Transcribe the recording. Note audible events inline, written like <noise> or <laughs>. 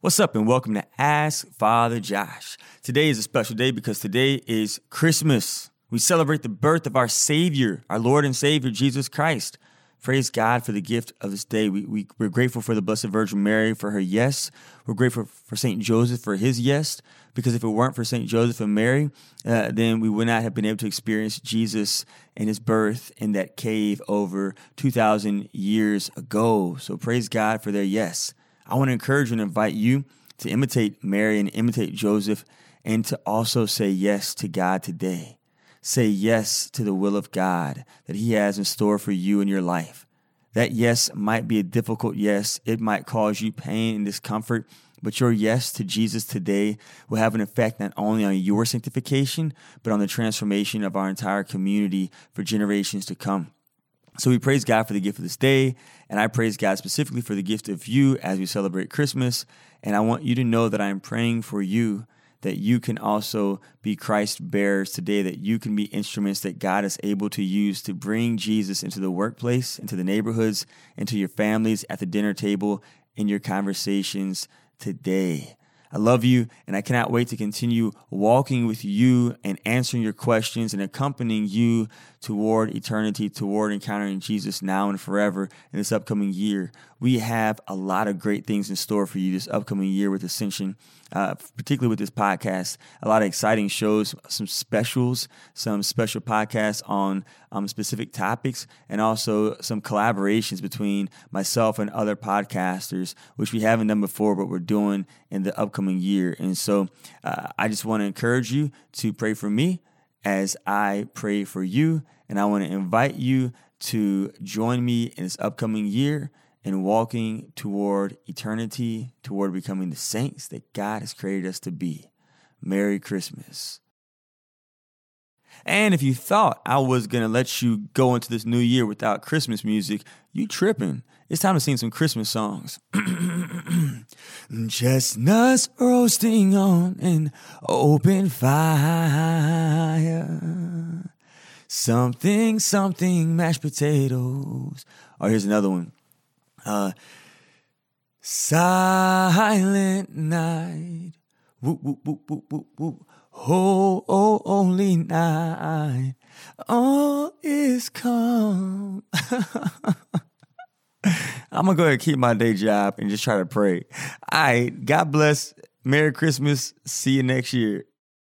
What's up, and welcome to Ask Father Josh. Today is a special day because today is Christmas. We celebrate the birth of our Savior, our Lord and Savior, Jesus Christ. Praise God for the gift of this day. We, we, we're grateful for the Blessed Virgin Mary for her yes. We're grateful for St. Joseph for his yes, because if it weren't for St. Joseph and Mary, uh, then we would not have been able to experience Jesus and his birth in that cave over 2,000 years ago. So praise God for their yes. I want to encourage and invite you to imitate Mary and imitate Joseph and to also say yes to God today. Say yes to the will of God that He has in store for you in your life. That yes might be a difficult yes. It might cause you pain and discomfort, but your yes to Jesus today will have an effect not only on your sanctification, but on the transformation of our entire community for generations to come. So we praise God for the gift of this day, and I praise God specifically for the gift of you as we celebrate Christmas. And I want you to know that I'm praying for you that you can also be Christ bearers today, that you can be instruments that God is able to use to bring Jesus into the workplace, into the neighborhoods, into your families, at the dinner table, in your conversations today. I love you, and I cannot wait to continue walking with you and answering your questions and accompanying you toward eternity, toward encountering Jesus now and forever in this upcoming year. We have a lot of great things in store for you this upcoming year with Ascension, uh, particularly with this podcast. A lot of exciting shows, some specials, some special podcasts on um, specific topics, and also some collaborations between myself and other podcasters, which we haven't done before, but we're doing in the upcoming year. And so uh, I just want to encourage you to pray for me as I pray for you. And I want to invite you to join me in this upcoming year in walking toward eternity, toward becoming the saints that God has created us to be. Merry Christmas. And if you thought I was going to let you go into this new year without Christmas music, you tripping. It's time to sing some Christmas songs. <clears throat> Chestnuts roasting on an open fire. Something, something, mashed potatoes. Oh, here's another one. Uh, silent night. Whoop, whoop, whoop, whoop, whoop, whoop. Oh, oh, only night. All is calm. <laughs> I'm gonna go ahead and keep my day job and just try to pray. All right. God bless. Merry Christmas. See you next year.